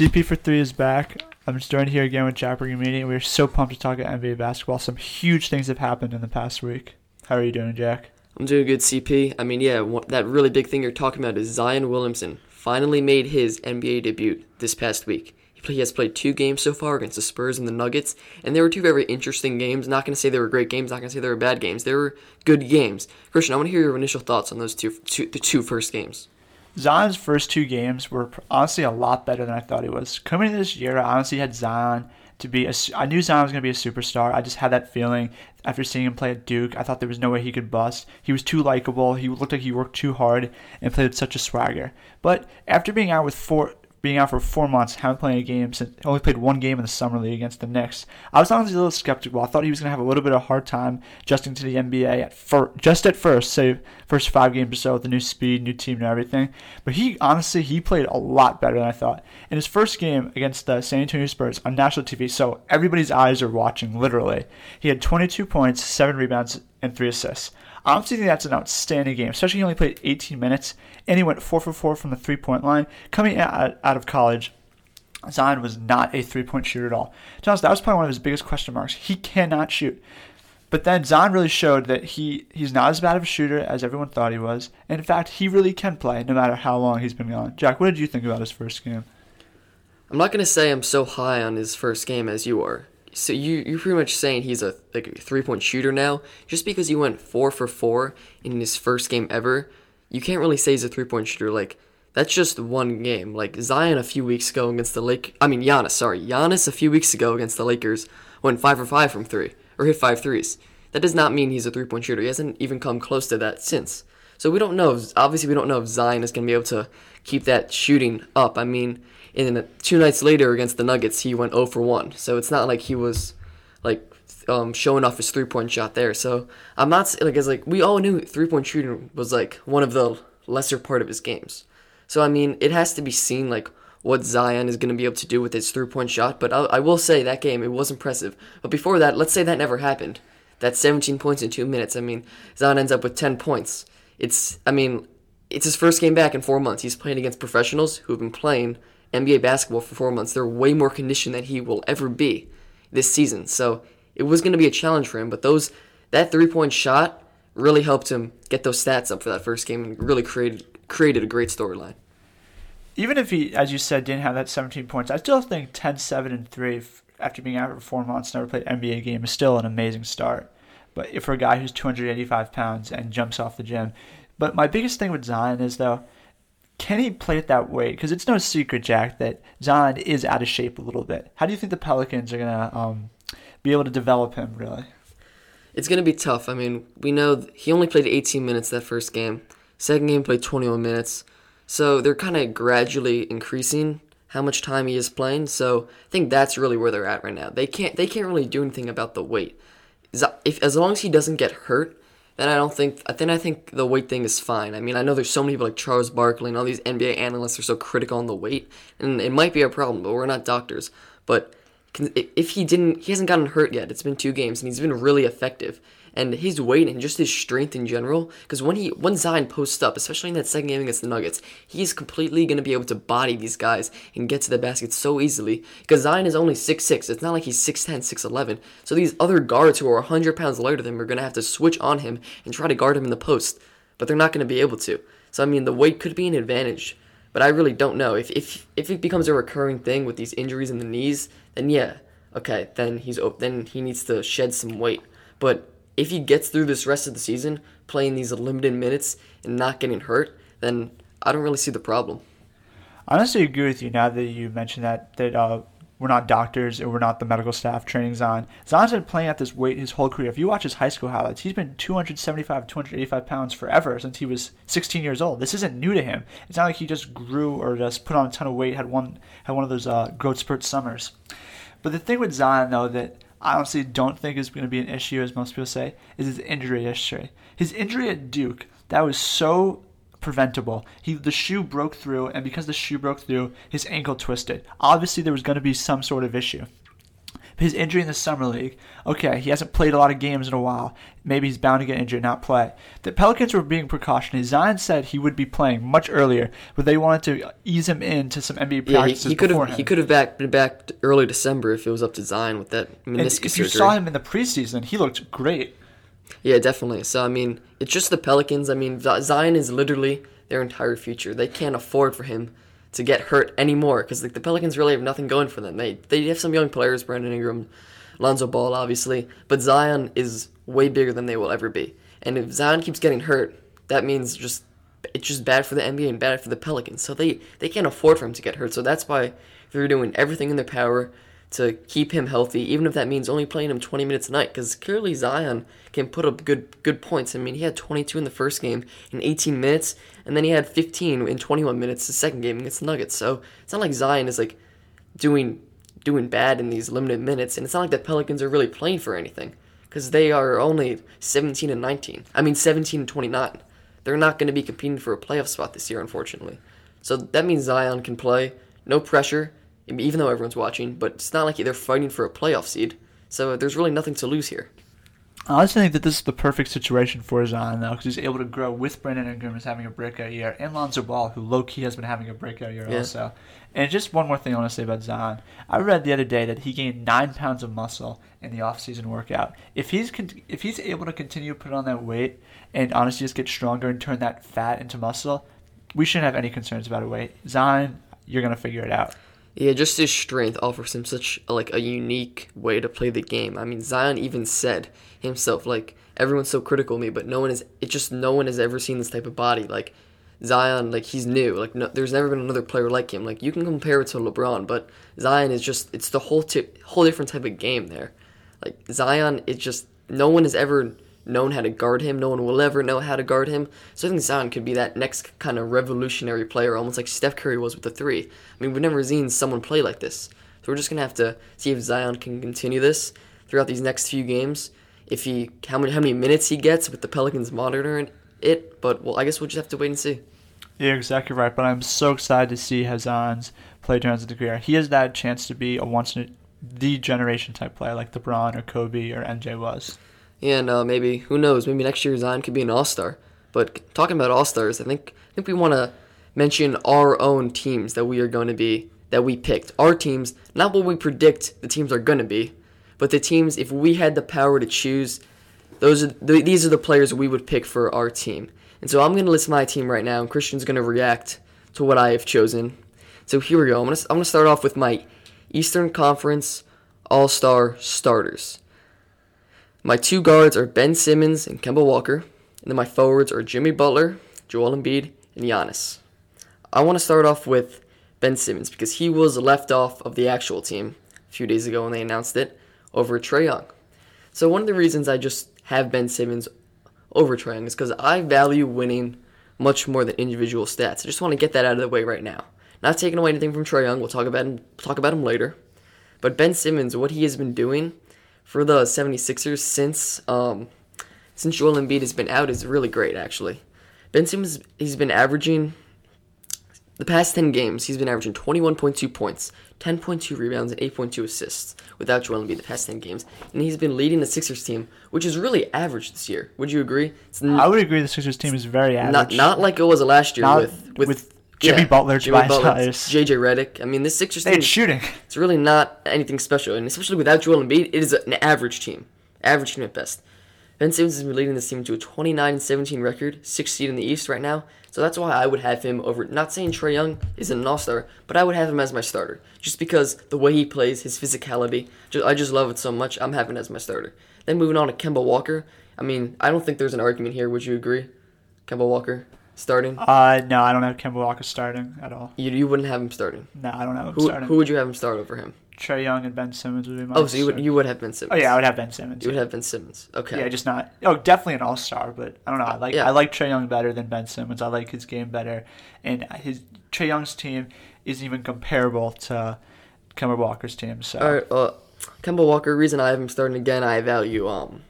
CP for three is back. I'm just joined here again with Jack Meeting. We're so pumped to talk about NBA basketball. Some huge things have happened in the past week. How are you doing, Jack? I'm doing good, CP. I mean, yeah, that really big thing you're talking about is Zion Williamson finally made his NBA debut this past week. He has played two games so far against the Spurs and the Nuggets, and they were two very interesting games. Not going to say they were great games, not going to say they were bad games. They were good games. Christian, I want to hear your initial thoughts on those two, two the two first games. Zion's first two games were honestly a lot better than I thought he was. Coming into this year, I honestly had Zion to be a, I knew Zion was going to be a superstar. I just had that feeling after seeing him play at Duke. I thought there was no way he could bust. He was too likable. He looked like he worked too hard and played with such a swagger. But after being out with four being out for four months, haven't played a game since only played one game in the summer league against the Knicks. I was honestly a little skeptical. I thought he was gonna have a little bit of a hard time adjusting to the NBA at fir- just at first, say first five games or so with the new speed, new team, and everything. But he honestly he played a lot better than I thought. In his first game against the San Antonio Spurs on national TV, so everybody's eyes are watching literally. He had 22 points, seven rebounds, and three assists. Thinking that's an outstanding game, especially he only played 18 minutes and he went 4 for 4 from the three point line. Coming out, out of college, Zion was not a three point shooter at all. To honest, that was probably one of his biggest question marks. He cannot shoot. But then Zion really showed that he, he's not as bad of a shooter as everyone thought he was. And in fact, he really can play no matter how long he's been gone. Jack, what did you think about his first game? I'm not going to say I'm so high on his first game as you are so you you're pretty much saying he's a like a three point shooter now. Just because he went four for four in his first game ever, you can't really say he's a three point shooter. Like that's just one game. Like Zion a few weeks ago against the Lake. I mean Giannis, sorry, Giannis a few weeks ago against the Lakers went five for five from three or hit five threes. That does not mean he's a three point shooter. He hasn't even come close to that since. So we don't know. Obviously, we don't know if Zion is going to be able to keep that shooting up. I mean, and then two nights later against the Nuggets, he went 0 for 1. So it's not like he was like um, showing off his three point shot there. So I'm not like as like we all knew three point shooting was like one of the lesser part of his games. So I mean, it has to be seen like what Zion is going to be able to do with his three point shot. But I, I will say that game it was impressive. But before that, let's say that never happened. That 17 points in two minutes. I mean, Zion ends up with 10 points. It's I mean, it's his first game back in four months. He's playing against professionals who have been playing NBA basketball for four months. They're way more conditioned than he will ever be this season. So it was going to be a challenge for him. But those that three point shot really helped him get those stats up for that first game and really created created a great storyline. Even if he, as you said, didn't have that 17 points, I still think 10, 7, and 3 after being out for four months, never played an NBA game, is still an amazing start. But for a guy who's 285 pounds and jumps off the gym. But my biggest thing with Zion is, though, can he play it that way? Because it's no secret, Jack, that Zion is out of shape a little bit. How do you think the Pelicans are gonna um, be able to develop him? Really, it's gonna be tough. I mean, we know he only played 18 minutes that first game. Second game played 21 minutes, so they're kind of gradually increasing how much time he is playing. So I think that's really where they're at right now. They can't they can't really do anything about the weight. If as long as he doesn't get hurt, then I don't think. Then I think the weight thing is fine. I mean, I know there's so many people like Charles Barkley and all these NBA analysts are so critical on the weight, and it might be a problem, but we're not doctors. But if he didn't, he hasn't gotten hurt yet. It's been two games, and he's been really effective and his weight and just his strength in general. Because when he when Zion posts up, especially in that second game against the Nuggets, he's completely gonna be able to body these guys and get to the basket so easily. Because Zion is only 6'6", it's not like he's 6'10", 6'11". So these other guards who are 100 pounds lighter than him are gonna have to switch on him and try to guard him in the post, but they're not gonna be able to. So I mean, the weight could be an advantage. But I really don't know if if if it becomes a recurring thing with these injuries in the knees, then yeah, okay, then he's then he needs to shed some weight. But if he gets through this rest of the season playing these limited minutes and not getting hurt, then I don't really see the problem. I honestly agree with you now that you mentioned that that uh, we're not doctors and we're not the medical staff training Zion. Zion's been playing at this weight his whole career. If you watch his high school highlights, he's been 275, 285 pounds forever since he was 16 years old. This isn't new to him. It's not like he just grew or just put on a ton of weight, had one had one of those uh, growth spurt summers. But the thing with Zion, though, that I honestly don't think is going to be an issue, as most people say, is his injury history. His injury at Duke, that was so preventable. He the shoe broke through, and because the shoe broke through, his ankle twisted. Obviously, there was going to be some sort of issue. His injury in the summer league. Okay, he hasn't played a lot of games in a while. Maybe he's bound to get injured and not play. The Pelicans were being precautionary. Zion said he would be playing much earlier, but they wanted to ease him into some NBA Yeah, he, practices he could have he could have back been back early December if it was up to Zion with that and meniscus if you saw him in the preseason, he looked great. Yeah, definitely. So I mean, it's just the Pelicans. I mean, Zion is literally their entire future. They can't afford for him to get hurt anymore because like the Pelicans really have nothing going for them. They they have some young players, Brandon Ingram, Lonzo Ball, obviously, but Zion is way bigger than they will ever be. And if Zion keeps getting hurt, that means just it's just bad for the NBA and bad for the Pelicans. So they they can't afford for him to get hurt. So that's why they're doing everything in their power to keep him healthy, even if that means only playing him 20 minutes a night. Because clearly Zion can put up good good points. I mean, he had 22 in the first game in 18 minutes, and then he had 15 in 21 minutes the second game against the Nuggets. So it's not like Zion is like doing doing bad in these limited minutes, and it's not like the Pelicans are really playing for anything because they are only 17 and 19. I mean, 17 and 29. They're not going to be competing for a playoff spot this year, unfortunately. So that means Zion can play, no pressure, even though everyone's watching. But it's not like they're fighting for a playoff seed. So there's really nothing to lose here. I honestly think that this is the perfect situation for Zion, though, because he's able to grow with Brandon Ingram who's having a breakout year, and Lonzo Ball, who low key has been having a breakout year Yeah. also. And just one more thing I want to say about Zion. I read the other day that he gained nine pounds of muscle in the off-season workout. If he's con- if he's able to continue to put on that weight and honestly just get stronger and turn that fat into muscle, we shouldn't have any concerns about a weight. Zion, you're gonna figure it out. Yeah, just his strength offers him such like a unique way to play the game. I mean, Zion even said himself like everyone's so critical of me, but no one is. It just no one has ever seen this type of body. Like Zion, like he's new. Like no, there's never been another player like him. Like you can compare it to LeBron, but Zion is just it's the whole tip, whole different type of game there. Like Zion, it's just no one has ever known how to guard him. No one will ever know how to guard him. So I think Zion could be that next kind of revolutionary player, almost like Steph Curry was with the three. I mean, we've never seen someone play like this. So we're just gonna have to see if Zion can continue this throughout these next few games. If he how many how many minutes he gets with the Pelicans monitoring it, but well, I guess we'll just have to wait and see. You're exactly right, but I'm so excited to see Hazan's play during his career. He has that chance to be a once in a, the generation type player like LeBron or Kobe or MJ was. And uh, maybe who knows? Maybe next year Zion could be an All Star. But talking about All Stars, I think I think we want to mention our own teams that we are going to be that we picked. Our teams, not what we predict the teams are going to be, but the teams if we had the power to choose. Those are th- these are the players we would pick for our team. And so I'm going to list my team right now, and Christian's going to react to what I have chosen. So here we go. I'm going to I'm going to start off with my Eastern Conference All Star starters. My two guards are Ben Simmons and Kemba Walker, and then my forwards are Jimmy Butler, Joel Embiid, and Giannis. I want to start off with Ben Simmons because he was left off of the actual team a few days ago when they announced it over Trae Young. So one of the reasons I just have Ben Simmons over Trae Young is because I value winning much more than individual stats. I just want to get that out of the way right now. Not taking away anything from Trae Young. We'll talk about him talk about him later. But Ben Simmons, what he has been doing for the 76ers since um, since Joel Embiid has been out is really great actually. Ben Simmons he's been averaging the past 10 games, he's been averaging 21.2 points, 10.2 rebounds, and 8.2 assists without Joel Embiid the past 10 games. And he's been leading the Sixers team, which is really average this year. Would you agree? It's n- I would agree the Sixers team is very average. not not like it was last year Not with with, with Jimmy Butler, Tobias Harris. JJ Redick. I mean, this Sixers they team had shooting. it's really not anything special, and especially without Joel Embiid, it is an average team, average team at best. Ben Simmons is leading this team to a 29 17 record, sixth seed in the East right now. So that's why I would have him over. Not saying Trae Young isn't an All Star, but I would have him as my starter, just because the way he plays, his physicality, just, I just love it so much. I'm having him as my starter. Then moving on to Kemba Walker. I mean, I don't think there's an argument here. Would you agree? Kemba Walker starting. Uh, no, I don't have Kemba Walker starting at all. You, you wouldn't have him starting. No, I don't have him Who, starting. who would you have him start over him? Trae Young and Ben Simmons would be my. Oh, so you would you would have Ben Simmons. Oh yeah, I would have Ben Simmons. You would have Ben Simmons. Okay. Yeah, just not. Oh, definitely an All Star, but I don't know. I like Yeah. I like Trae Young better than Ben Simmons. I like his game better, and his Trae Young's team isn't even comparable to Kemba Walker's team. So All right. Uh, Kemba Walker. Reason I have him starting again. I value um,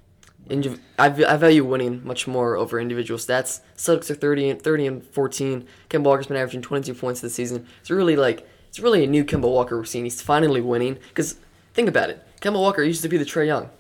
indiv- I, value winning much more over individual stats. Celtics are 30 and 30 and 14. Kemba Walker's been averaging 22 points this season. It's really like it's really a new Kemba Walker we're seeing. He's finally winning because think about it. Kemba Walker used to be the Trae Young.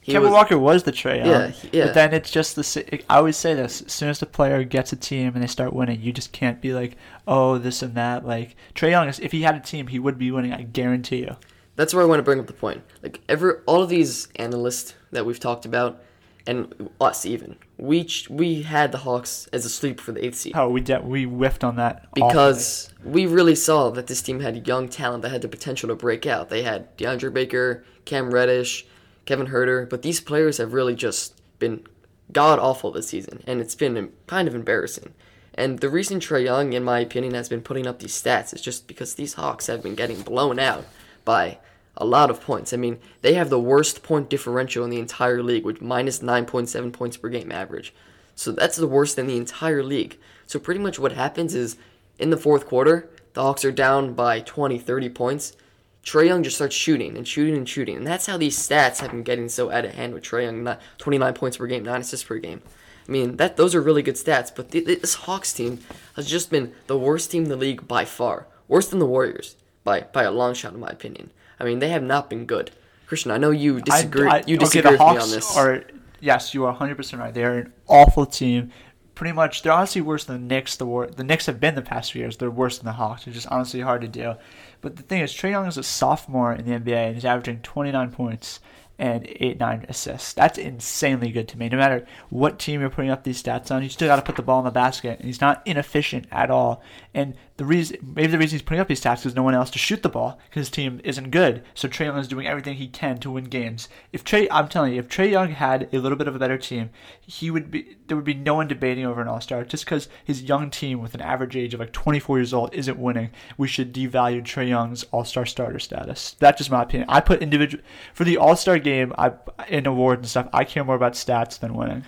He Kemba was- Walker was the Trae Young. Yeah, yeah. But then it's just the. I always say this: as soon as the player gets a team and they start winning, you just can't be like, oh, this and that. Like Trae Young, if he had a team, he would be winning. I guarantee you. That's where I want to bring up the point. Like ever, all of these analysts that we've talked about, and us even, we ch- we had the Hawks as a sleeper for the eighth seed Oh, we de- we whiffed on that awfully. because we really saw that this team had young talent that had the potential to break out. They had DeAndre Baker, Cam Reddish, Kevin Huerter, but these players have really just been god awful this season, and it's been kind of embarrassing. And the reason Trae Young, in my opinion, has been putting up these stats is just because these Hawks have been getting blown out by a lot of points. I mean, they have the worst point differential in the entire league, with minus 9.7 points per game average. So that's the worst in the entire league. So pretty much what happens is in the fourth quarter, the Hawks are down by 20, 30 points. Trae Young just starts shooting and shooting and shooting. And that's how these stats have been getting so out of hand with Trae Young, 29 points per game, 9 assists per game. I mean, that those are really good stats, but th- th- this Hawks team has just been the worst team in the league by far. Worse than the Warriors by by a long shot in my opinion. I mean, they have not been good. Christian, I know you disagree. I- you okay, disagree the with me Hawks on this. Are, yes, you are 100 percent right. They are an awful team. Pretty much, they're honestly worse than the Knicks. The war, the Knicks have been the past few years. They're worse than the Hawks. It's just honestly hard to do. But the thing is, Trae Young is a sophomore in the NBA and he's averaging 29 points and eight nine assists. That's insanely good to me. No matter what team you're putting up these stats on, you still got to put the ball in the basket, and he's not inefficient at all. And the reason, maybe the reason he's putting up these stats is no one else to shoot the ball because his team isn't good. So Trae Young is doing everything he can to win games. If Trae, I'm telling you, if Trae Young had a little bit of a better team, he would be. There would be no one debating over an All Star just because his young team with an average age of like 24 years old isn't winning. We should devalue Trae Young's All Star starter status. That's just my opinion. I put individual for the All Star game. I in awards and stuff. I care more about stats than winning.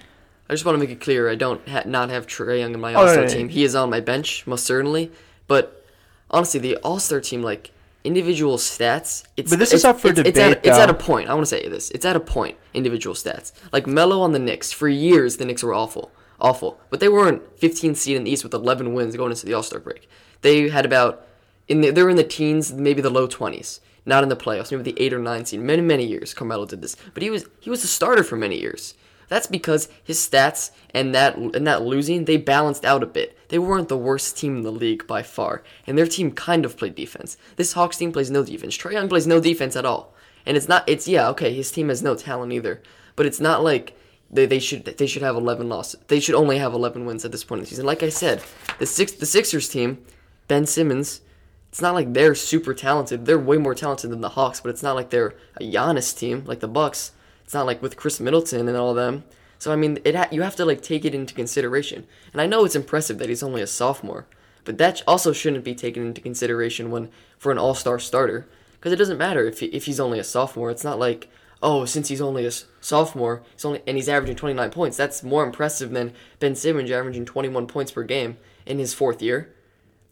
I just want to make it clear I don't ha- not have Trey Young in my oh, All Star yeah, team. He is on my bench most certainly, but honestly, the All Star team like individual stats. It's, But this is up for it's, It's debate, at, it's at a point. I want to say this. It's at a point. Individual stats like Melo on the Knicks. For years, the Knicks were awful, awful, but they weren't 15th seed in the East with 11 wins going into the All Star break. They had about in the, they were in the teens, maybe the low 20s. Not in the playoffs, maybe the eight or nine seed. Many, many years, Carmelo did this, but he was he was a starter for many years. That's because his stats and that and that losing they balanced out a bit. They weren't the worst team in the league by far, and their team kind of played defense. This Hawks team plays no defense. Trae Young plays no defense at all, and it's not. It's yeah okay. His team has no talent either, but it's not like they, they should they should have 11 losses. They should only have 11 wins at this point in the season. Like I said, the six the Sixers team, Ben Simmons. It's not like they're super talented. They're way more talented than the Hawks, but it's not like they're a Giannis team like the Bucks. It's not like with Khris Middleton and all them. So I mean, it ha- you have to like take it into consideration. And I know it's impressive that he's only a sophomore, but that also shouldn't be taken into consideration when for an All-Star starter because it doesn't matter if he, if he's only a sophomore. It's not like oh, since he's only a sophomore, he's only and he's averaging 29 points. That's more impressive than Ben Simmons averaging 21 points per game in his fourth year.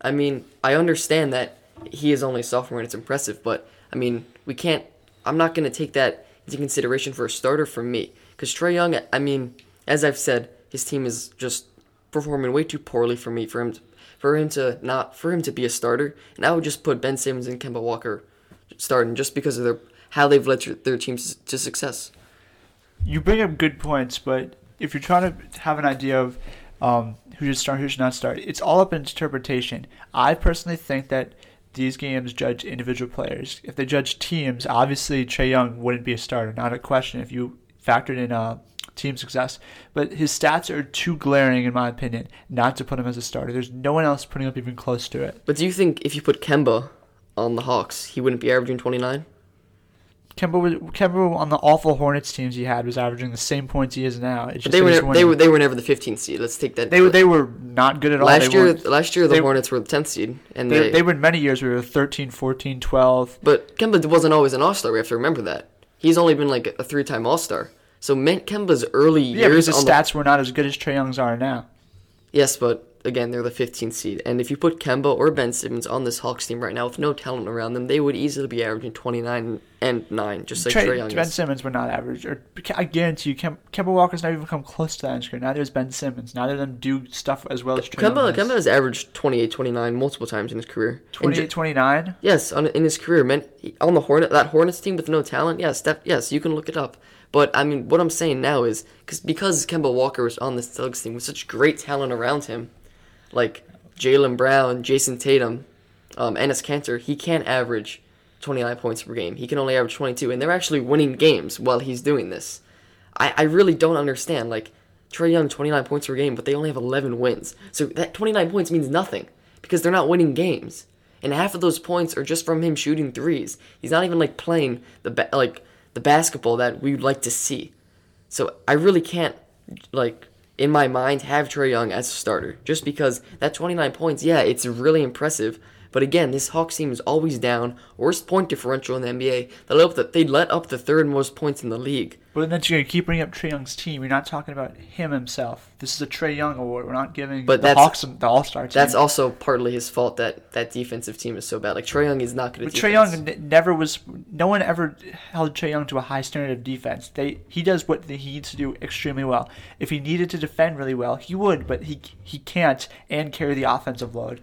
I mean, I understand that he is only a sophomore and it's impressive, but I mean, we can't. I'm not going to take that into consideration for a starter for me. Because Trae Young, I mean, as I've said, his team is just performing way too poorly for me for him, to, for him to not, for him to be a starter. And I would just put Ben Simmons and Kemba Walker starting just because of their how they've led their- teams to success. You bring up good points, but if you're trying to have an idea of um, who should start, who should not start, it's all up in interpretation. I personally think that these games judge individual players. If they judge teams, obviously Trae Young wouldn't be a starter, not a question. If you factored in uh, team success, but his stats are too glaring, in my opinion, not to put him as a starter. There's no one else putting up even close to it. But do you think if you put Kemba on the Hawks, he wouldn't be averaging 29? Kemba was Kemba on the awful Hornets teams he had was averaging the same points he is now. It's just But they were he's they were they were never the 15th seed. Let's take that. They were they were not good at all. last year last year the they- Hornets were the 10th seed and They, they, they were many years we were 13, 14, 12. but Kemba wasn't always an All-Star. We have to remember that. He's only been like a three-time All-Star. So meant Kemba's early Yeah, years his on the stats were not as good as Trae Young's are now. Yes, but again, they're the 15th seed. And if you put Kemba or Ben Simmons on this Hawks team right now with no talent around them, they would easily be averaging 29 and 9, just like Trae, Trae Young Ben is. Simmons would not average. Or I guarantee you, Kem, Kemba Walker's not even come close to that career. Neither is Ben Simmons. Neither of them do stuff as well as Trae Kemba. Kemba has averaged 28, 29 multiple times in his career. 28 29? Yes, on, in his career, man, on the Hornet, that Hornets team with no talent, yes, that, yes, you can look it up. But I mean, what I'm saying now is cause, because Kemba Walker was on this Thugs team with such great talent around him, like Jaylen Brown, Jayson Tatum, um, Enes Kanter, he can't average 29 points per game. He can only average 22, and they're actually winning games while he's doing this. I, I really don't understand. Like Trae Young, 29 points per game, but they only have 11 wins. So that 29 points means nothing because they're not winning games. And half of those points are just from him shooting threes. He's not even like playing the ba- like the basketball that we would like to see. So I really can't like in my mind have Trae Young as a starter just because that 29 points, yeah, it's really impressive. But again, this Hawks team is always down. Worst point differential in the NBA. They let up the, they let up the third most points in the league. But then you're keep bringing up Trae Young's team. You're not talking about him himself. This is a Trae Young award. We're not giving But the Hawks the All Star team. That's also partly his fault that that defensive team is so bad. Like Trae Young is not good But Trae. Young n- never was. No one ever held Trae Young to a high standard of defense. They he does what he needs to do extremely well. If he needed to defend really well, he would, but he he can't and carry the offensive load.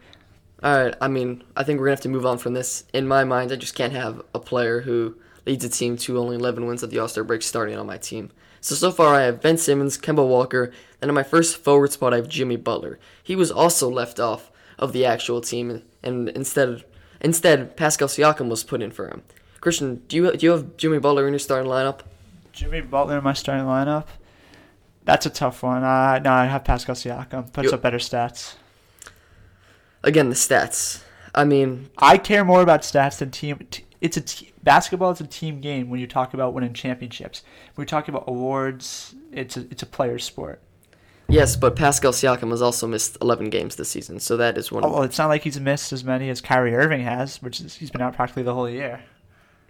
All right, I mean, I think we're gonna have to move on from this. In my mind, I just can't have a player who leads a team to only 11 wins at the All Star break starting on my team. So so far, I have Ben Simmons, Kemba Walker, and in my first forward spot, I have Jimmy Butler. He was also left off of the actual team, and instead, instead, Pascal Siakam was put in for him. Christian, do you do you have Jimmy Butler in your starting lineup? Jimmy Butler in my starting lineup. That's a tough one. Uh, no, I have Pascal Siakam. Puts You- up better stats. Again, the stats. I mean, I care more about stats than team. T- it's a t- basketball. is a team game when you talk about winning championships. When we talk about awards, it's a it's a player sport. yes, but Pascal Siakam has also missed 11 games this season, so that is one. Oh, Of, well, it's not like he's missed as many as Kyrie Irving has, which is he's been out practically the whole year.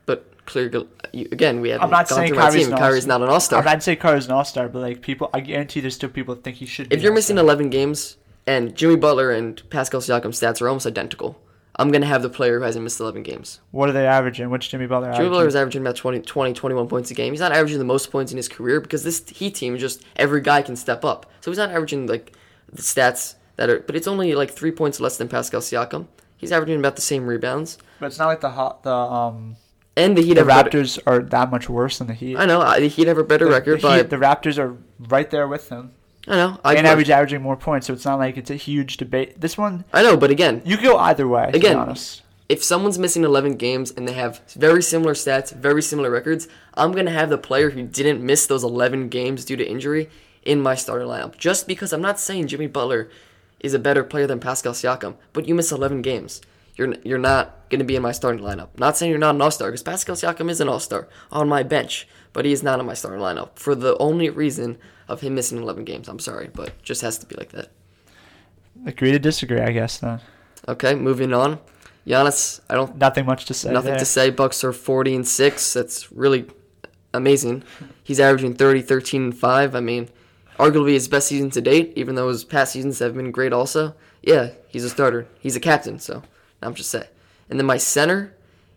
But clear, you, again, we haven't I'm not gone saying Kyrie's team. an Kyrie's not an all star. I'm not saying Kyrie's an all star, but like people, I guarantee there's still people that think he should. be If you're missing 11 games and Jimmy Butler and Pascal Siakam stats are almost identical, I'm gonna have the player who hasn't missed 11 games. what are they averaging? Which Jimmy Butler? Jimmy? Butler is averaging about 20, 20, 21 points a game. He's not averaging the most points in his career because this Heat team is just every guy can step up. So he's not averaging like the stats that are, but it's only like three points less than Pascal Siakam. He's averaging about the same rebounds. but it's not like the hot the um And the Heat the have a better, Raptors are that much worse than the Heat. I know uh, the Heat have a better the, record, the, but Heat, the Raptors are right there with them. I know. I, and average averaging more points, so it's not like it's a huge debate. This one, I know, but again, you could go either way. Again, if someone's missing 11 games and they have very similar stats, very similar records, I'm going to have the player who didn't miss those 11 games due to injury in my starting lineup. Just because I'm not saying Jimmy Butler is a better player than Pascal Siakam, but you miss 11 games. You're, you're not going to be in my starting lineup. Not saying you're not an all star, because Pascal Siakam is an all star on my bench, but he is not in my starting lineup for the only reason of him missing 11 games. I'm sorry, but just has to be like that. Agree to disagree, I guess. Then Okay, moving on. Giannis, I don't nothing much to say. Nothing there. to say. Bucks are 40 and 6. That's really amazing. He's averaging 30, 13 and 5. I mean, arguably his best season to date, even though his past seasons have been great also. Yeah, he's a starter. He's a captain, so I'm just saying. And then my center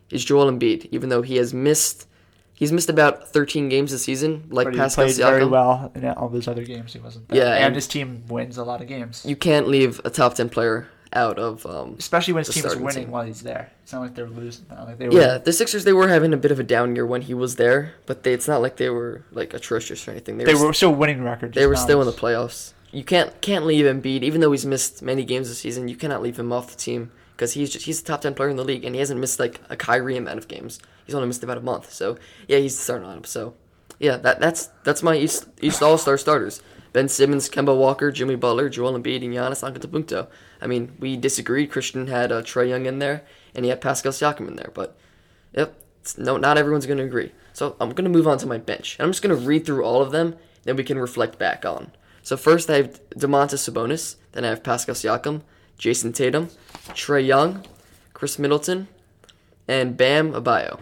is Joel Embiid, even though he has missed he's missed about 13 games this season, like But he Pascal played Siakam. very well in all those other games. He wasn't. There. Yeah, and, and- his team wins a lot of games, You can't leave a top 10 player out of um, especially when his team is winning team. while he's there. It's not like they're losing. Like they were. Yeah, the Sixers they were having a bit of a down year when he was there, but they, it's not like they were like atrocious or anything. they were still winning records. They were still in the playoffs. You can't can't leave Embiid, even though he's missed many games this season. You cannot leave him off the team because he's just he's a top ten player in the league, and he hasn't missed like a Kyrie amount of games. He's only missed about a month. So yeah, he's the starting lineup. So yeah, that that's that's my East East All Star starters: Ben Simmons, Kemba Walker, Jimmy Butler, Joel Embiid, and Giannis Antetokounmpo. I mean, we disagreed. Christian had uh, Trae Young in there, and he had Pascal Siakam in there, but Yep. No, not everyone's going to agree. So I'm going to move on to my bench. And I'm just going to read through all of them, then we can reflect back on. So first I have Domantas Sabonis. Then I have Pascal Siakam, Jayson Tatum, Trae Young, Khris Middleton, and Bam Abayo.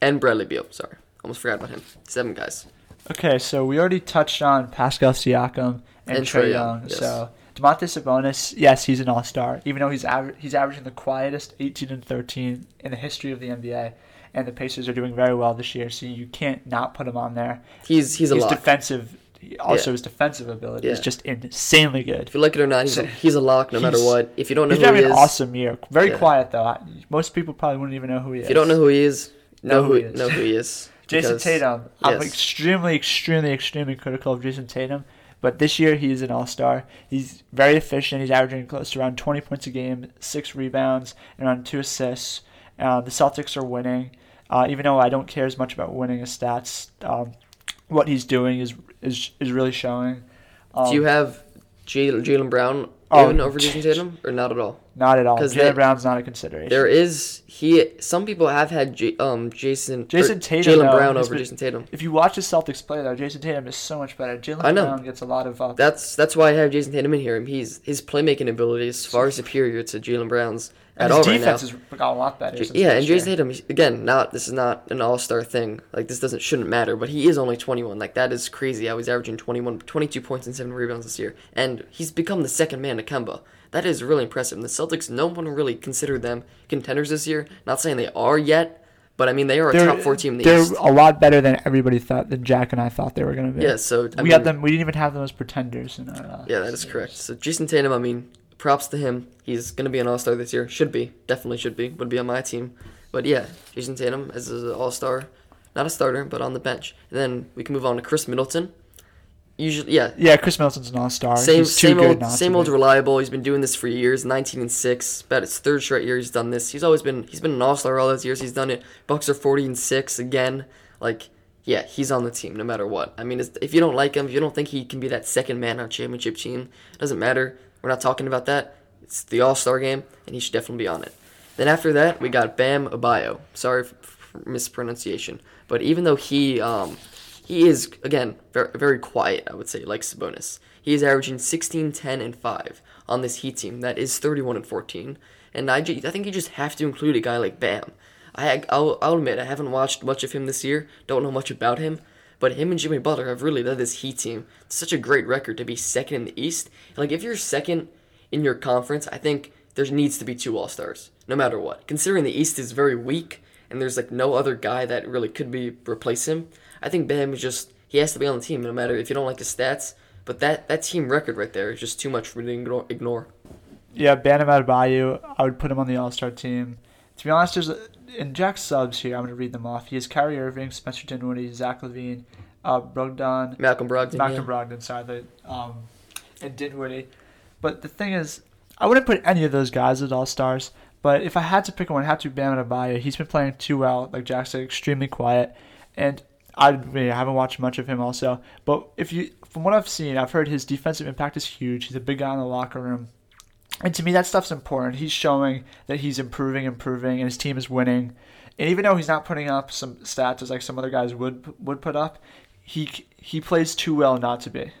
And Bradley Beal. Sorry. Almost forgot about him. Seven guys. Okay, so we already touched on Pascal Siakam and, And Trae Young. Young, yes. So Domantas Sabonis, yes, he's an All Star, even though he's aver- he's averaging the quietest 18 and 13 in the history of the NBA. And the Pacers are doing very well this year, so you can't not put him on there. He's he's a his lock. defensive, also Yeah. his defensive ability is just insanely good. if you like it or not, he's a, he's a lock no matter what. If you don't know He's who he is, an awesome year. Very Yeah. quiet though. I, most people probably wouldn't even know who he is. if you don't know who he is, know, Know who who he is. know who he is. Jayson because- Tatum. I'm yes. extremely, extremely, extremely critical of Jayson Tatum. But this year he is an all star. He's very efficient. He's averaging close to around 20 points a game, six rebounds, and around two assists. Uh, the Celtics are winning. Uh, even though I don't care as much about winning his stats, um, what he's doing is is, is really showing. Um, Do you have Jaylen Brown Oh, even over Jayson Tatum or not at all? not at all. Jaylen Brown's not a consideration. There is he. Some people have had J, um Jayson Jayson Tatum, Jaylen Brown over been- Jayson Tatum. if you watch the Celtics play, though, Jayson Tatum is so much better. Jaylen Brown gets a lot of uh, That's that's why I have Jayson Tatum in here. He's his playmaking ability is far superior to Jaylen Brown's at his all right now. defense has gotten a lot better. since Yeah, and last year. Jayson Tatum again. Not this is not an all star thing. Like this doesn't shouldn't matter. But he is only 21. Like that is crazy. How he's averaging 21, 22 points and seven rebounds this year, and he's become the second man to Kemba. That is really impressive. And the Celtics, no one really considered them contenders this year. Not saying they are yet, but I mean they are a they're, top four team in the they're East. a lot better than everybody thought. Than Jack and I thought they were going to be. Yeah, so I we mean, had them. We didn't even have them as pretenders. In our, uh, Yeah, that is correct. So Jayson Tatum, I mean, props to him. He's gonna be an All Star this year. Should be, definitely should be. Would be on my team. But yeah, Jayson Tatum as an All Star, not a starter, but on the bench. And then we can move on to Khris Middleton. Usually, yeah, Yeah, Khris Middleton's an all-star. same He's same good old to same old reliable. He's been doing this for years. 19 and six. About his third straight year he's done this. He's always been he's been an All Star all those years. He's done it. Bucks are 40 and six again. Like. Yeah, he's on the team no matter what. I mean, if you don't like him, if you don't think he can be that second man on a championship team, it doesn't matter. We're not talking about that. It's the All Star game, and he should definitely be on it. Then after that, we got Bam Abayo. Sorry for, mispronunciation, but even though he um, he is again very, very quiet, I would say, like Sabonis. He is averaging 16, 10, and 5 on this Heat team that is 31 and 14. And I, ju- I think you just have to include a guy like Bam. I, I'll, I'll admit, I haven't watched much of him this year, don't know much about him, but him and Jimmy Butler have really led this Heat team such a great record to be second in the East. Like, if you're second in your conference, I think there needs to be two All Stars, no matter what. Considering the East is very weak and there's like no other guy that really could be replace him, I think Bam is just he has to be on the team, no matter if you don't like his stats. But that that team record right there is just too much for me to ignore. Yeah, Bam Adebayo, I would put him on the All-Star team. To be honest, there's a, in Jack's subs here. I'm going to read them off. He has Kyrie Irving, Spencer Dinwiddie, Zach LaVine, uh, Brogdon, Malcolm Brogdon. Malcolm yeah. Brogdon, sorry, the, um, and Dinwiddie. But the thing is, I wouldn't put any of those guys as all stars. But if I had to pick one, it'd have to be Bam Adebayo. He's been playing too well, like Jack said, extremely quiet, and I, really haven't watched much of him also. But if you, from what I've seen, I've heard his defensive impact is huge. He's a big guy in the locker room. And to me, that stuff's important. He's showing that he's improving, improving, and his team is winning. And even though he's not putting up some stats as like some other guys would would put up, he he plays too well not to be.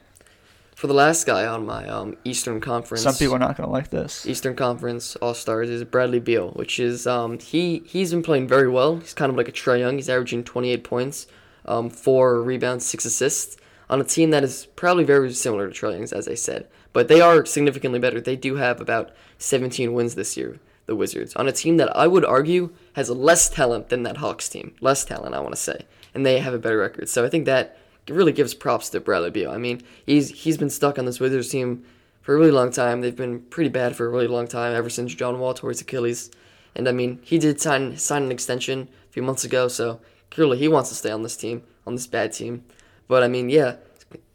For the last guy on my um, Eastern Conference, Some people are not going to like this. Eastern Conference All Stars is Bradley Beal, which is um, he he's been playing very well. He's kind of like a Trae Young. He's averaging 28 points, um, four rebounds, six assists on a team that is probably very similar to Trae Young's, as I said. But they are significantly better. They do have about 17 wins this year, the Wizards, on a team that I would argue has less talent than that Hawks team. Less talent, I want to say, and they have a better record. So I think that really gives props to Bradley Beal. I mean, he's he's been stuck on this Wizards team for a really long time. They've been pretty bad for a really long time, ever since John Wall tore his Achilles. And I mean, he did sign sign an extension a few months ago, so clearly he wants to stay on this team, on this bad team. But I mean, yeah,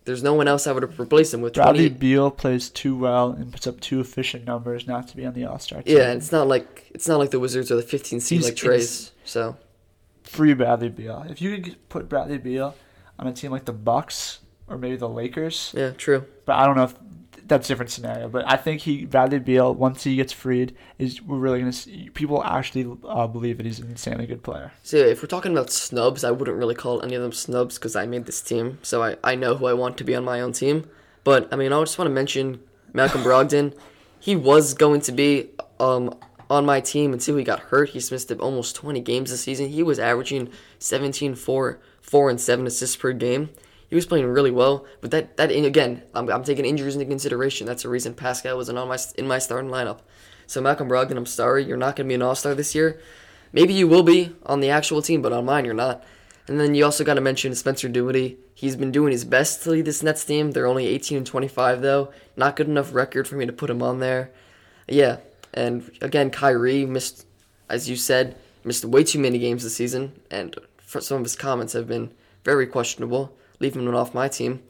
there's no one else I would replace him with. Bradley Beal plays too well and puts up too efficient numbers not to be on the All Star team. yeah, and it's not like it's not like the Wizards are the 15 seed He's like Trace. So free Bradley Beal. If you could put Bradley Beal on a team like the Bucks or maybe the Lakers, yeah, true. but I don't know if that's a different scenario. But I think he Bradley Beal once he gets freed is we're really gonna see people actually uh, believe that he's an insanely good player. So if we're talking about snubs, I wouldn't really call any of them snubs because I made this team, so I, I know who I want to be on my own team. But I mean, I just want to mention Malcolm Brogdon. He was going to be um on my team until he got hurt. He's missed almost 20 games this season. He was averaging 17, 4, 4 and 7 assists per game. He was playing really well, but that that again, I'm, I'm taking injuries into consideration. That's the reason Pascal wasn't on my in my starting lineup. So Malcolm Brogdon, I'm sorry, you're not going to be an All Star this year. Maybe you will be on the actual team, but on mine you're not. And then you also got to mention Spencer Dinwiddie. He's been doing his best to lead this Nets team. They're only 18 and 25 though. Not good enough record for me to put him on there. Yeah, and again, Kyrie missed, as you said, missed way too many games this season, and some of his comments have been very questionable, leaving him off my team.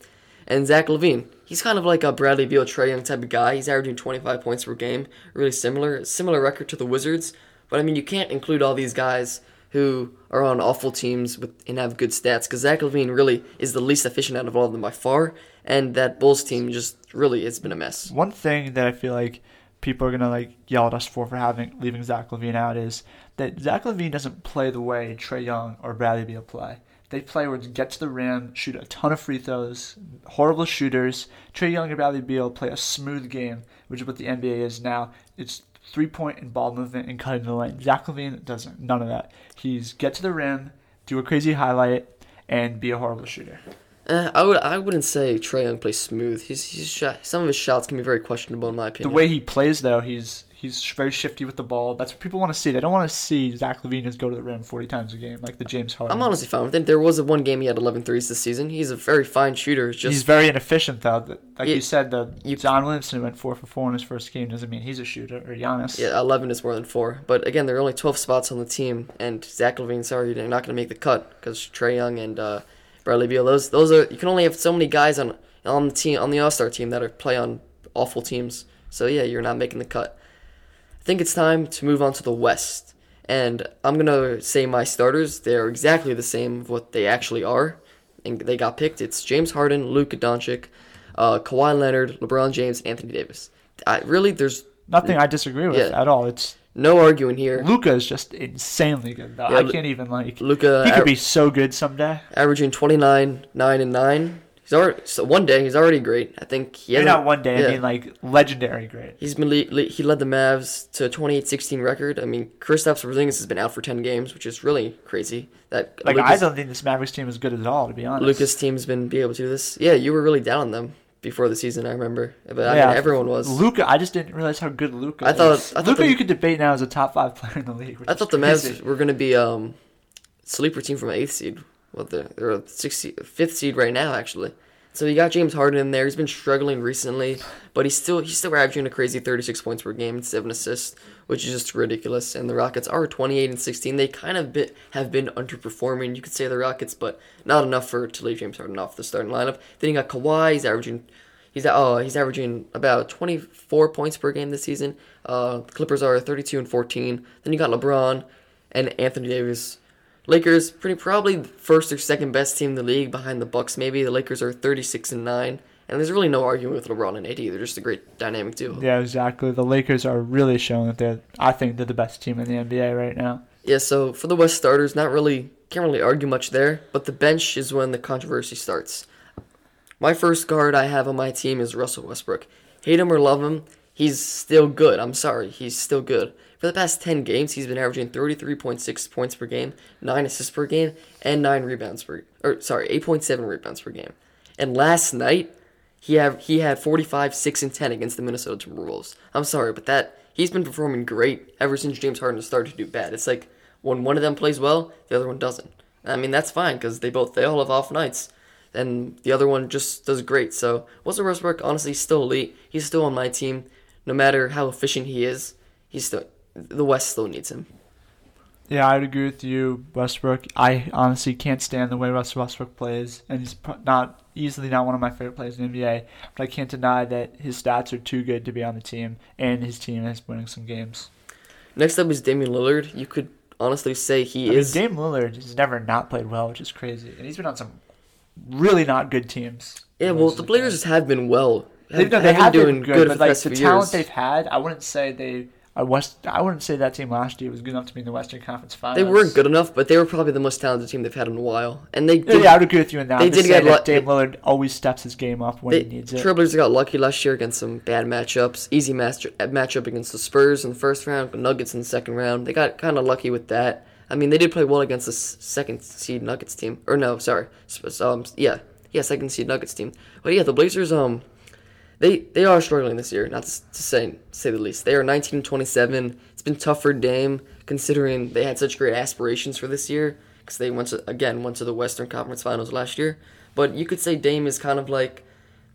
And Zach LaVine, he's kind of like a Bradley Beal, Trae Young type of guy. He's averaging 25 points per game, really similar, similar record to the Wizards. But I mean, you can't include all these guys who are on awful teams with and have good stats because Zach LaVine really is the least efficient out of all of them by far, and that Bulls team just really has been a mess. One thing that I feel like people are gonna like yell at us for for having leaving Zach LaVine out is that Zach LaVine doesn't play the way Trae Young or Bradley Beal play. They play where get to the rim, shoot a ton of free throws, horrible shooters. Trae Young and Bradley Beal play a smooth game, which is what the NBA is now. It's three point and ball movement and cutting the lane. Zach LaVine doesn't none of that. He's get to the rim, do a crazy highlight, and be a horrible shooter. Uh, I would I wouldn't say Trae Young plays smooth. He's he's shot, some of his shots can be very questionable in my opinion. The way he plays though, he's he's very shifty with the ball. That's what people want to see. They don't want to see Zach LaVine just go to the rim 40 times a game like the James Harden. I'm honestly fine with it. There was a one game he had 11 threes this season. He's a very fine shooter. Just he's very inefficient though. Like you said, the you, Zion Williamson went four for four in his first game doesn't mean he's a shooter or Giannis. Yeah, 11 is more than four. But again, there are only 12 spots on the team, and Zach LaVine, sorry, they're not going to make the cut because Trae Young and uh, Bradley Beal. Those those are you can only have so many guys on on the team on the All Star team that are play on awful teams. So yeah, you're not making the cut. I think it's time to move on to the West, and I'm gonna say my starters. They're exactly the same of what they actually are, and they got picked. It's James Harden, Luka Doncic, uh, Kawhi Leonard, LeBron James, Anthony Davis. I really there's nothing I disagree with yeah. at all. It's no arguing here. Luka is just insanely good. Though. Yeah, I can't even like. Luka, he could be so good someday. Averaging twenty nine, nine and nine. He's already so one day he's already great. I think he not one day. Yeah. I mean like legendary great. He's been le- le- he led the Mavs to a 28-16 record. I mean Kristaps Porzingis has been out for ten games, which is really crazy. That like Lucas, I don't think this Mavericks team is good at all. To be honest, Lucas team's been be able to do this. Yeah, you were really down on them before the season. I remember, but I yeah, mean, everyone was. Luka, I just didn't realize how good Luka. I thought, I thought Luka, you could debate now as a top five player in the league. I thought the Mavs were going to be um, sleeper team from eighth seed. Well, they're, they're a sixth, fifth seed right now, actually. So you got James Harden in there. He's been struggling recently, but he's still he's still averaging a crazy 36 points per game and seven assists, which is just ridiculous. And the Rockets are 28 and 16. They kind of bit, have been underperforming, you could say the Rockets, but not enough for to leave James Harden off the starting lineup. Then you got Kawhi. He's averaging He's oh he's averaging about 24 points per game this season. Uh, Clippers are 32 and 14. Then you got LeBron and Anthony Davis. Lakers pretty probably first or second best team in the league behind the Bucks. Maybe the Lakers are 36 and nine. And there's really no argument with LeBron and AD. They're just a great dynamic duo. Yeah, exactly. The Lakers are really showing that they're. I think they're the best team in the NBA right now. Yeah. So for the West starters, not really can't really argue much there. But the bench is when the controversy starts. My first guard I have on my team is Russell Westbrook. Hate him or love him, he's still good. I'm sorry, he's still good. For the past 10 games, he's been averaging 33.6 points per game, 9 assists per game, and 9 rebounds per or sorry, 8.7 rebounds per game. And last night, he had he had 45, 6 and 10 against the Minnesota Timberwolves. I'm sorry, but that he's been performing great ever since James Harden started to do bad. It's like when one of them plays well, the other one doesn't. I mean, that's fine because they both they all have off nights and the other one just does great. So Russell Westbrook, honestly, still elite. He's still on my team, no matter how efficient he is. He's still the West still needs him. Yeah, I'd agree with you, Westbrook. I honestly can't stand the way Russell Westbrook plays, and he's not easily not one of my favorite players in the NBA. But I can't deny that his stats are too good to be on the team, and his team is winning some games. Next up is Damian Lillard. You could honestly say he I is. Mean, Dame Lillard has never not played well, which is crazy, and he's been on some really not good teams. Yeah, well, the Blazers have been well. Have, they, they have, been doing good, good but like the talent years. they've had, I wouldn't say they. I West, I wouldn't say that team last year was good enough to be in the Western Conference Finals. They weren't good enough, but they were probably the most talented team they've had in a while. And they did, yeah, I would agree with you in that. They did get lucky. Dame Lillard always steps his game up when they, he needs it. Trailblazers got lucky last year against some bad matchups. Easy match matchup against the Spurs in the first round, Nuggets in the second round. They got kind of lucky with that. I mean, they did play well against the second seed Nuggets team. Or no, sorry, um, yeah, yeah, second seed Nuggets team. But yeah, the Blazers um they they are struggling this year, not to, say say the least. They are 19 and 27. It's been tough for Dame considering they had such great aspirations for this year because they went to again went to the Western Conference Finals last year. But you could say Dame is kind of like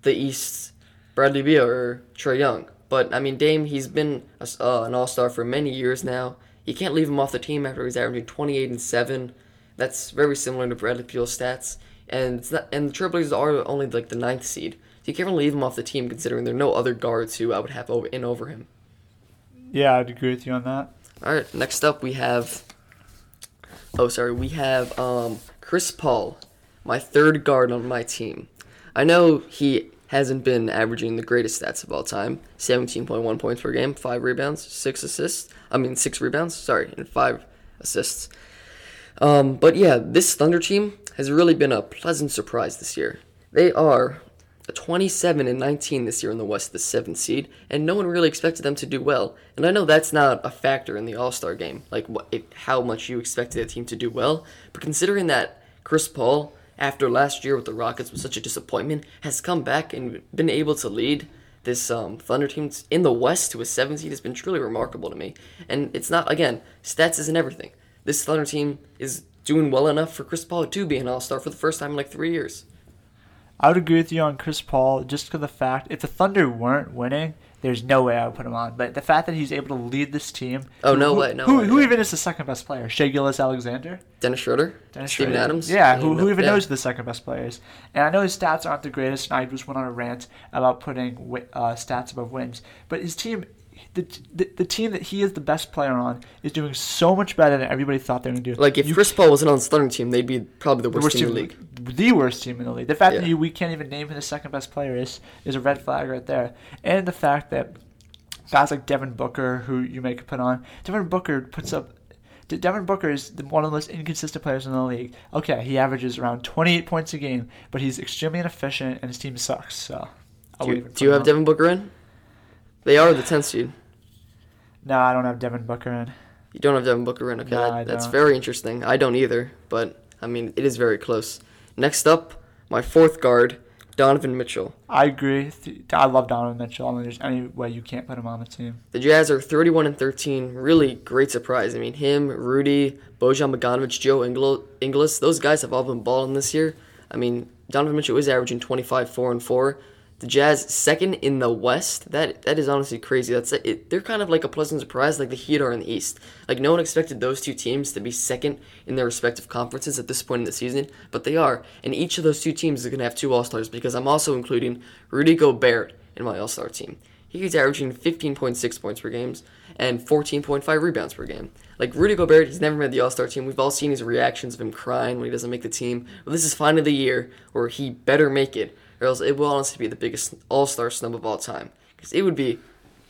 the East Bradley Beal or Trae Young. But I mean, Dame he's been a, uh, an All Star for many years now. You can't leave him off the team after he's averaging 28 and seven. That's very similar to Bradley Beal's stats. And it's not, and the Trailblazers are only like the ninth seed. You can't really leave him off the team considering there are no other guards who I would have over, in over him. Yeah, I'd agree with you on that. All right, next up we have. Oh, sorry, we have um, Chris Paul, my third guard on my team. I know he hasn't been averaging the greatest stats of all time 17.1 points per game, 5 rebounds, 6 assists. I mean, 6 rebounds, sorry, and 5 assists. Um, but yeah, this Thunder team has really been a pleasant surprise this year. They are 27 and 19 this year in the West, the seventh seed, and no one really expected them to do well. And I know that's not a factor in the All Star game, like what, it, how much you expected a team to do well. But considering that Chris Paul, after last year with the Rockets was such a disappointment, has come back and been able to lead this um, Thunder team in the West to a seven seed has been truly remarkable to me. And it's not again, stats isn't everything. This Thunder team is doing well enough for Chris Paul to be an All Star for the first time in like three years. I would agree with you on Chris Paul just because the fact if the Thunder weren't winning, there's no way I would put him on. But the fact that he's able to lead this team. Oh no who, way, no Who, way. who even is the second best player? Shai Gilgeous-Alexander. Dennis Schroeder, Dennis Steven Schroeder. Adams. Yeah, who, who even yeah. knows who the second best players? And I know his stats aren't the greatest, and I just went on a rant about putting uh, stats above wins. But his team, the, the the team that he is the best player on, is doing so much better than everybody thought they were going to do. Like if You- Chris Paul wasn't on the Thunder team, they'd be probably the the worst, team in the league. the worst team in the league. The fact that you, we can't even name who the second best player is is a red flag right there. And the fact that guys like Devin Booker, who you may put on, Devin Booker puts up. Devin Booker is one of the most inconsistent players in the league. Okay, he averages around 28 points a game, but he's extremely inefficient and his team sucks. So, I Do you, do you have. Devin Booker in? They are the 10th seed. No, I don't have Devin Booker in. You don't have Devin Booker in. Okay, No, that- I that's very interesting. I don't either, but I mean it is very close. Next up, my fourth guard, Donovan Mitchell. I agree. I love Donovan Mitchell. I don't there's any way you can't put him on the team. The Jazz are 31 and 13. Really great surprise. I mean, him, Rudy, Bojan Bogdanovic, Joe Ingl- Ingles, those guys have all been balling this year. I mean, Donovan Mitchell is averaging 25, 4 and 4. The Jazz second in the West. That that is honestly crazy. That's it. They're kind of like a pleasant surprise, like the Heat are in the East. Like no one expected those two teams to be second in their respective conferences at this point in the season, but they are. And each of those two teams is going to have two All Stars because I'm also including Rudy Gobert in my All Star team. He's averaging 15.6 points per game and 14.5 rebounds per game. Like Rudy Gobert, he's never made the All Star team. We've all seen his reactions of him crying when he doesn't make the team. But this is finally the year where he better make it, or else it will honestly be the biggest All Star snub of all time. Because it would be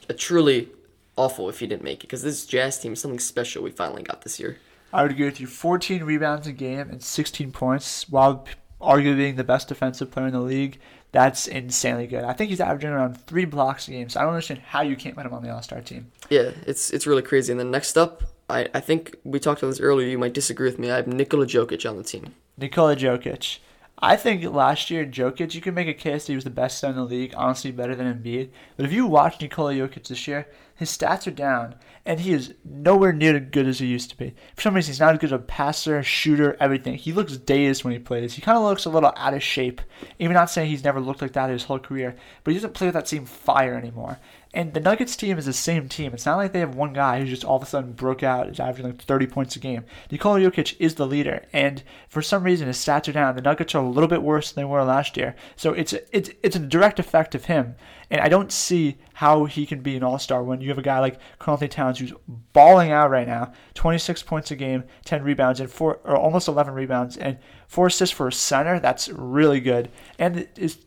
a truly awful if he didn't make it. Because this Jazz team is something special we finally got this year. I would agree with you. 14 rebounds a game and 16 points, while arguably being the best defensive player in the league. That's insanely good. I think he's averaging around three blocks a game, so I don't understand how you can't put him on the All Star team. Yeah, it's it's really crazy. And then next up, I, I think we talked about this earlier. You might disagree with me. I have Nikola Jokic on the team. Nikola Jokic. I think last year Jokic, you can make a case that he was the best center in the league, honestly better than Embiid. But if you watch Nikola Jokic this year, his stats are down, and he is nowhere near as good as he used to be. For some reason, he's not as good as a passer, shooter, everything. He looks dazed when he plays. He kind of looks a little out of shape. Even not saying he's never looked like that his whole career, but he doesn't play with that same fire anymore. And the Nuggets team is the same team. It's not like they have one guy who just all of a sudden broke out, is averaging like 30 points a game. Nikola Jokic is the leader, and for some reason his stats are down. The Nuggets are a little bit worse than they were last year, so it's it's it's a direct effect of him. And I don't see how he can be an All Star when you have a guy like Karl Towns who's balling out right now, 26 points a game, 10 rebounds, and four or almost 11 rebounds, and four assists for a center. That's really good. And is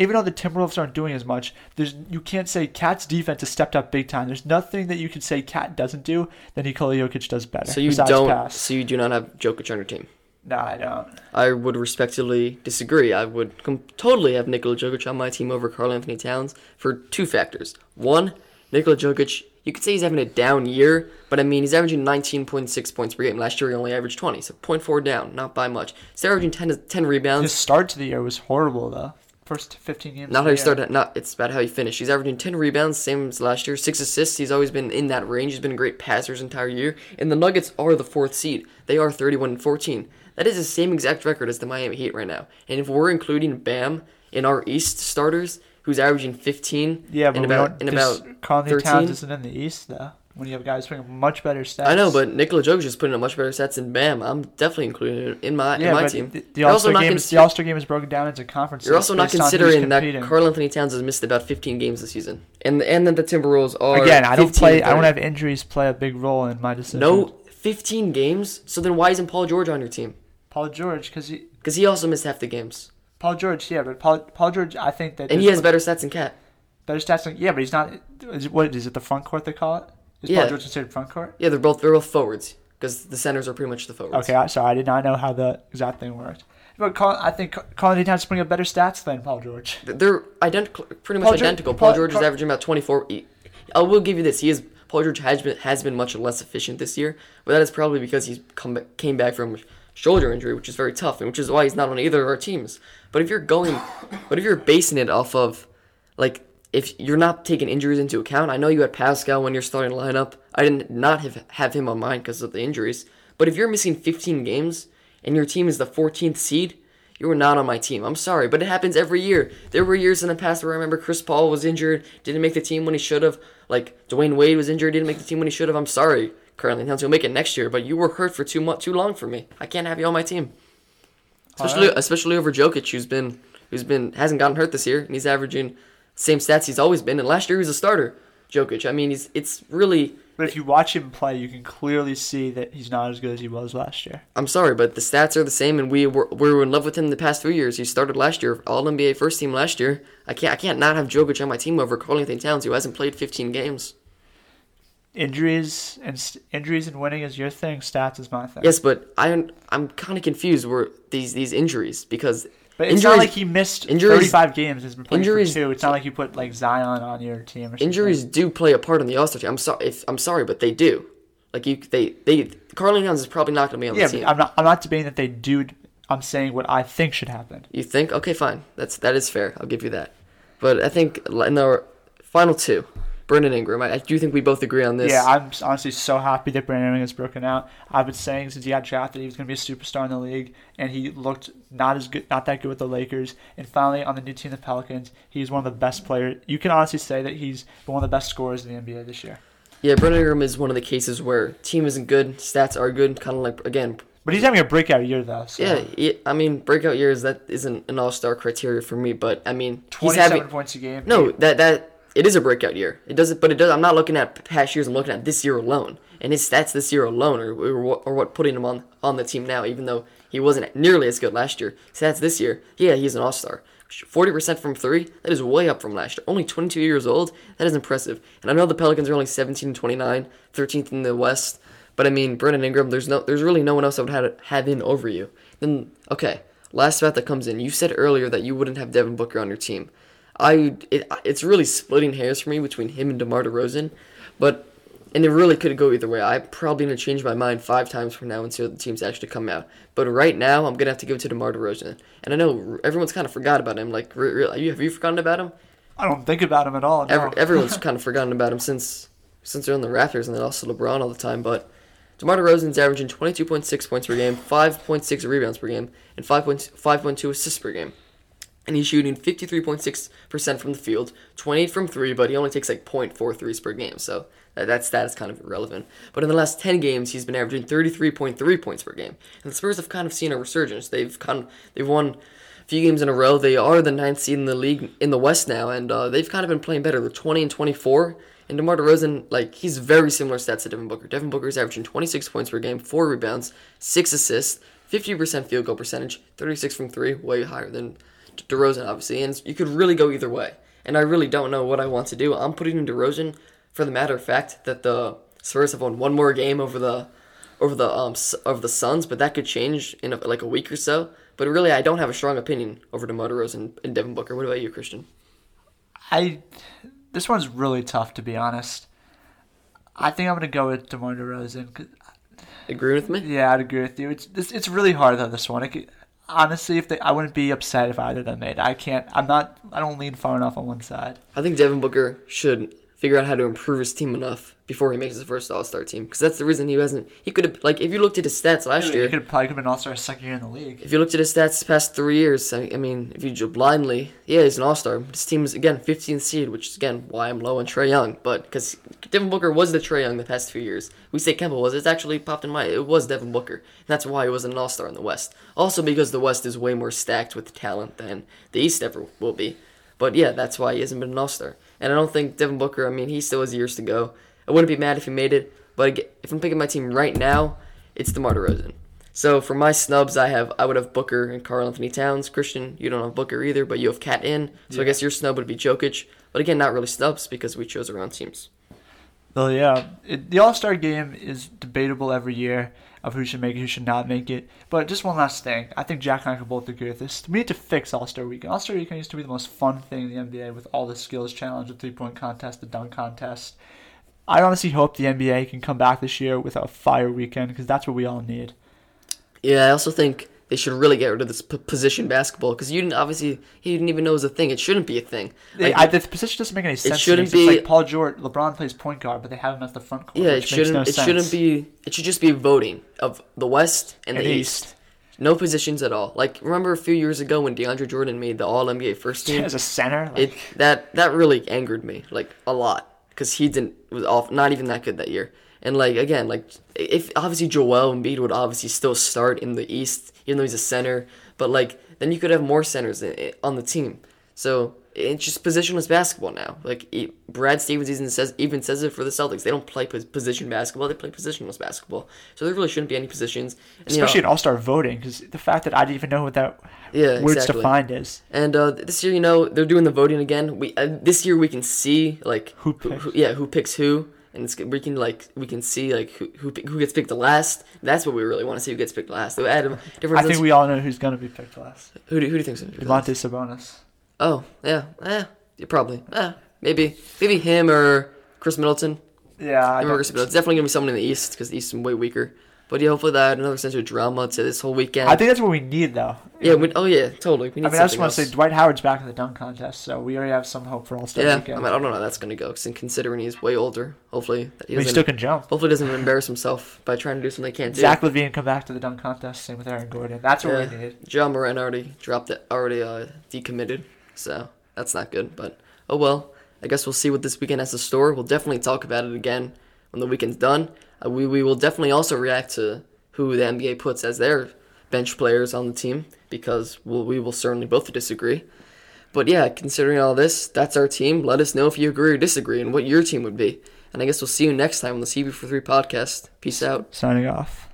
even though the Timberwolves aren't doing as much, there's you can't say KAT's defense has stepped up big time. There's nothing that you can say KAT doesn't do that Nikola Jokic does better. So you don't. pass. So you do not have Jokic on your team. No, I don't. I would respectfully disagree. I would com- totally have Nikola Jokic on my team over Karl Anthony Towns for two factors. One, Nikola Jokic, You could say he's having a down year, but I mean, he's averaging 19.6 points per game. Last year, he only averaged 20, so 0.4 down, not by much. He's averaging 10, 10 rebounds. His start to the year was horrible though. First 15 games. Not how year. started. Not it's about how he finished. He's averaging ten rebounds, same as last year. Six assists. He's always been in that range. He's been a great passer his entire year. And the Nuggets are the fourth seed. They are thirty-one and fourteen. That is the same exact record as the Miami Heat right now. And if we're including Bam in our East starters, who's averaging fifteen, Yeah, but in about in about Conley thirteen. Towns isn't in the East though. When you have guys putting up much better stats. I know, but Nikola Jokic is putting up much better stats than Bam. I'm definitely including it in my yeah, in my team. the, the All Star game, consi- is, the All Star game is broken down into conferences. You're also not based on who's considering that. Karl Anthony Towns has missed about 15 games this season, and and then the Timberwolves are Again, I don't play. I don't have injuries play a big role in my decision. No, 15 games. So then why isn't Paul George on your team? Paul George, because he Because he also missed half the games, Paul George, yeah, but Paul Paul George, I think that and he has better stats than KAT. better stats. Than, yeah, but he's not. Is, what is it? The front court they call it? Is Yeah. Paul George considered front court? Yeah, they're both they're both forwards because the centers are pretty much the forwards. Okay, I, sorry, I did not know how the exact thing worked. But I think Anthony Towns bring up better stats than Paul George. They're identical, pretty much Paul George- identical. Paul, Paul- George is averaging about 24. I will give you this: he is Paul George has been has been much less efficient this year, but that is probably because he's come back, came back from shoulder injury, which is very tough, and which is why he's not on either of our teams. But if you're going, but if you're basing it off of, like, if you're not taking injuries into account, I know you had Pascal when you're starting lineup. I did not have have him on mine because of the injuries. But if you're missing 15 games and your team is the 14th seed, you were not on my team. I'm sorry, but it happens every year. There were years in the past where I remember Chris Paul was injured, didn't make the team when he should have. Like Dwyane Wade was injured, didn't make the team when he should have. I'm sorry, currently. You'll make it next year, but you were hurt for too much, too long for me. I can't have you on my team, especially Alright. especially over Jokic, who's been who's been hasn't gotten hurt this year, and he's averaging same stats he's always been. And last year he was a starter. Jokic. I mean, he's it's really. But if you watch him play, you can clearly see that he's not as good as he was last year. I'm sorry, but the stats are the same, and we were we were in love with him the past three years. He started last year, All NBA first team last year. I can't I can't not have Jokic on my team over Karl Anthony Towns, who hasn't played 15 games. Injuries and st- injuries and winning is your thing. Stats is my thing. Yes, but I I'm kind of confused where these these injuries because But it's injuries not like he missed injuries- 35 games. He's been playing injuries- for two. It's not like you put like Zion on your team or something. injuries do play a part in the All Star team. I'm sorry, if, I'm sorry, but they do. Like you, they they Karl Anthony Towns is probably not going to be on Yeah, the team. I'm not. I'm not debating that they do. I'm saying what I think should happen. You think? Okay, fine. That's that is fair. I'll give you that. But I think in our final two, Brandon Ingram. I, I do think we both agree on this. Yeah, I'm honestly so happy that Brandon Ingram has broken out. I've been saying since he got drafted he was going to be a superstar in the league, and he looked not as good, not that good with the Lakers. And finally, on the new team, the Pelicans, he's one of the best players. You can honestly say that he's one of the best scorers in the NBA this year. Yeah, Brandon Ingram is one of the cases where team isn't good, stats are good, kind of like again. But he's having a breakout year though. So. Yeah, I mean breakout years that isn't an all star criteria for me, but I mean he's 27 having points a game. no that that it is a breakout year. It doesn't, but it does. I'm not looking at past years. I'm looking at this year alone, and his stats this year alone are, are, what, are what putting him on on the team now. Even though he wasn't nearly as good last year, stats this year, yeah, he's an all star. 40% from three, that is way up from last year. Only 22 years old, that is impressive. And I know the Pelicans are only 17 and 29, 13th in the West, but I mean, Brandon Ingram, there's no, there's really no one else I would have, have in over you. Then, okay, last stat that comes in. You said earlier that you wouldn't have Devin Booker on your team. I, it, it's really splitting hairs for me between him and DeMar DeRozan, but and it really could go either way. I'm probably gonna change my mind five times from now until the teams actually come out. But right now, I'm gonna have to give it to DeMar DeRozan. And I know everyone's kind of forgot about him. Like, re- re- have you forgotten about him? I don't think about him at all. No. Every, everyone's kind of forgotten about him since since they're on the Raptors and then also LeBron all the time. But DeMar DeRozan's averaging 22.6 points per game, 5.6 rebounds per game, and 5.5.2 assists per game. And he's shooting 53.6% from the field, 28 from three, but he only takes like 0.4 threes per game. So that, that stat is kind of irrelevant. But in the last 10 games, he's been averaging 33.3 points per game. And the Spurs have kind of seen a resurgence. They've kind of, they've won a few games in a row. They are the ninth seed in the league in the West now, and uh, they've kind of been playing better. They're 20 and 24. And DeMar DeRozan, like, he's very similar stats to Devin Booker. Devin Booker is averaging 26 points per game, 4 rebounds, 6 assists, 50% field goal percentage, 36 from 3, way higher than DeRozan, obviously. And you could really go either way. And I really don't know what I want to do. I'm putting in DeRozan for the matter of fact that the Spurs have won one more game over the over the um over the Suns, but that could change in a, like a week or so. But really, I don't have a strong opinion over DeMar DeRozan and Devin Booker. What about you, Christian? I this one's really tough to be honest. I think I'm gonna go with DeMar DeRozan. Agree with me? Yeah, I'd agree with you. It's this, it's really hard though. This one, it honestly, if they, I wouldn't be upset if either of them made. I can't. I'm not. I don't lean far enough on one side. I think Devin Booker should figure out how to improve his team enough before he makes his first All Star team. Because that's the reason he hasn't. He could have like if you looked at his stats last year. He could probably could have been all star second year in the league. If you looked at his stats the past three years, I, I mean, if you just blindly, yeah, he's an All Star. His team is again 15th seed, which is again why I'm low on Trae Young. But because Devin Booker was the Trae Young the past few years, we say Kemba was. It's actually popped in my. It was Devin Booker. And that's why he wasn't an All Star in the West. Also because the West is way more stacked with talent than the East ever will be. But yeah, that's why he hasn't been an All Star. And I don't think Devin Booker. I mean, he still has years to go. I wouldn't be mad if he made it. But if I'm picking my team right now, it's DeMar DeRozan. So for my snubs, I have I would have Booker and Karl Anthony Towns. Christian, you don't have Booker either, but you have KAT in. So I guess your snub would be Jokic. But again, not really snubs because we chose our own teams. Well, yeah, it, the All Star game is debatable every year of who should make it, who should not make it. But just one last thing, I think Jack and I can both agree with this. We need to fix All Star Weekend. All Star Weekend used to be the most fun thing in the NBA with all the skills challenge, the three point contest, the dunk contest. I honestly hope the NBA can come back this year with a fire weekend because that's what we all need. Yeah, I also think they should really get rid of this p- position basketball because you didn't obviously he didn't even know it was a thing. It shouldn't be a thing. Like, I, the position doesn't make any sense. me. shouldn't It's like be- Paul George, LeBron plays point guard, but they have him as the front court. yeah, it shouldn't. No it shouldn't be. It should just be voting of the West and, And the East. East. No positions at all. Like remember a few years ago when DeAndre Jordan made the All NBA first team. as a center. Like, it that that really angered me like a lot because he didn't was off not even that good that year and like again like if obviously Joel Embiid would obviously still start in the East even though he's a center but like then you could have more centers on the team so it's just positionless basketball now like Brad Stevens even says even says it for the Celtics they don't play position basketball they play positionless basketball so there really shouldn't be any positions and, you know, especially in All Star voting, because the fact that I didn't even know what that Yeah, words exactly. defined is. And uh, this year, you know, they're doing the voting again. We uh, this year we can see like Who picks. yeah, who picks who, and it's, we can like we can see like who who, who gets picked the last. That's what we really want to see who gets picked last. Add different. I think we all know who's going to be picked last. who do, who do you think's gonna be last? Domantas Sabonis. Oh yeah, eh, yeah, probably. Eh, maybe maybe him or Khris Middleton. Yeah, I Him or Khris Middleton. It's definitely gonna be someone in the East because the East is way weaker. But yeah, hopefully that another sense of drama to this whole weekend. I think that's what we need, though. yeah. We, oh yeah, totally. We need I mean, I just want to say Dwight Howard's back in the dunk contest, so we already have some hope for All Star Yeah, I Weekend. mean, I don't know how that's gonna go. Considering he's way older, hopefully that he But he still can jump. hopefully doesn't embarrass himself by trying to do something he can't do. Zach LaVine come back to the dunk contest. Same with Aaron Gordon. That's what Yeah. we need. Ja Morant already dropped it, already uh, decommitted, so that's not good. But oh well. I guess we'll see what this weekend has to store. We'll definitely talk about it again when the weekend's done. Uh, we we will definitely also react to who the NBA puts as their bench players on the team because we'll, we will certainly both disagree. But yeah, considering all this, that's our team. Let us know if you agree or disagree and what your team would be. And I guess we'll see you next time on the CB for podcast. Peace out. Signing off.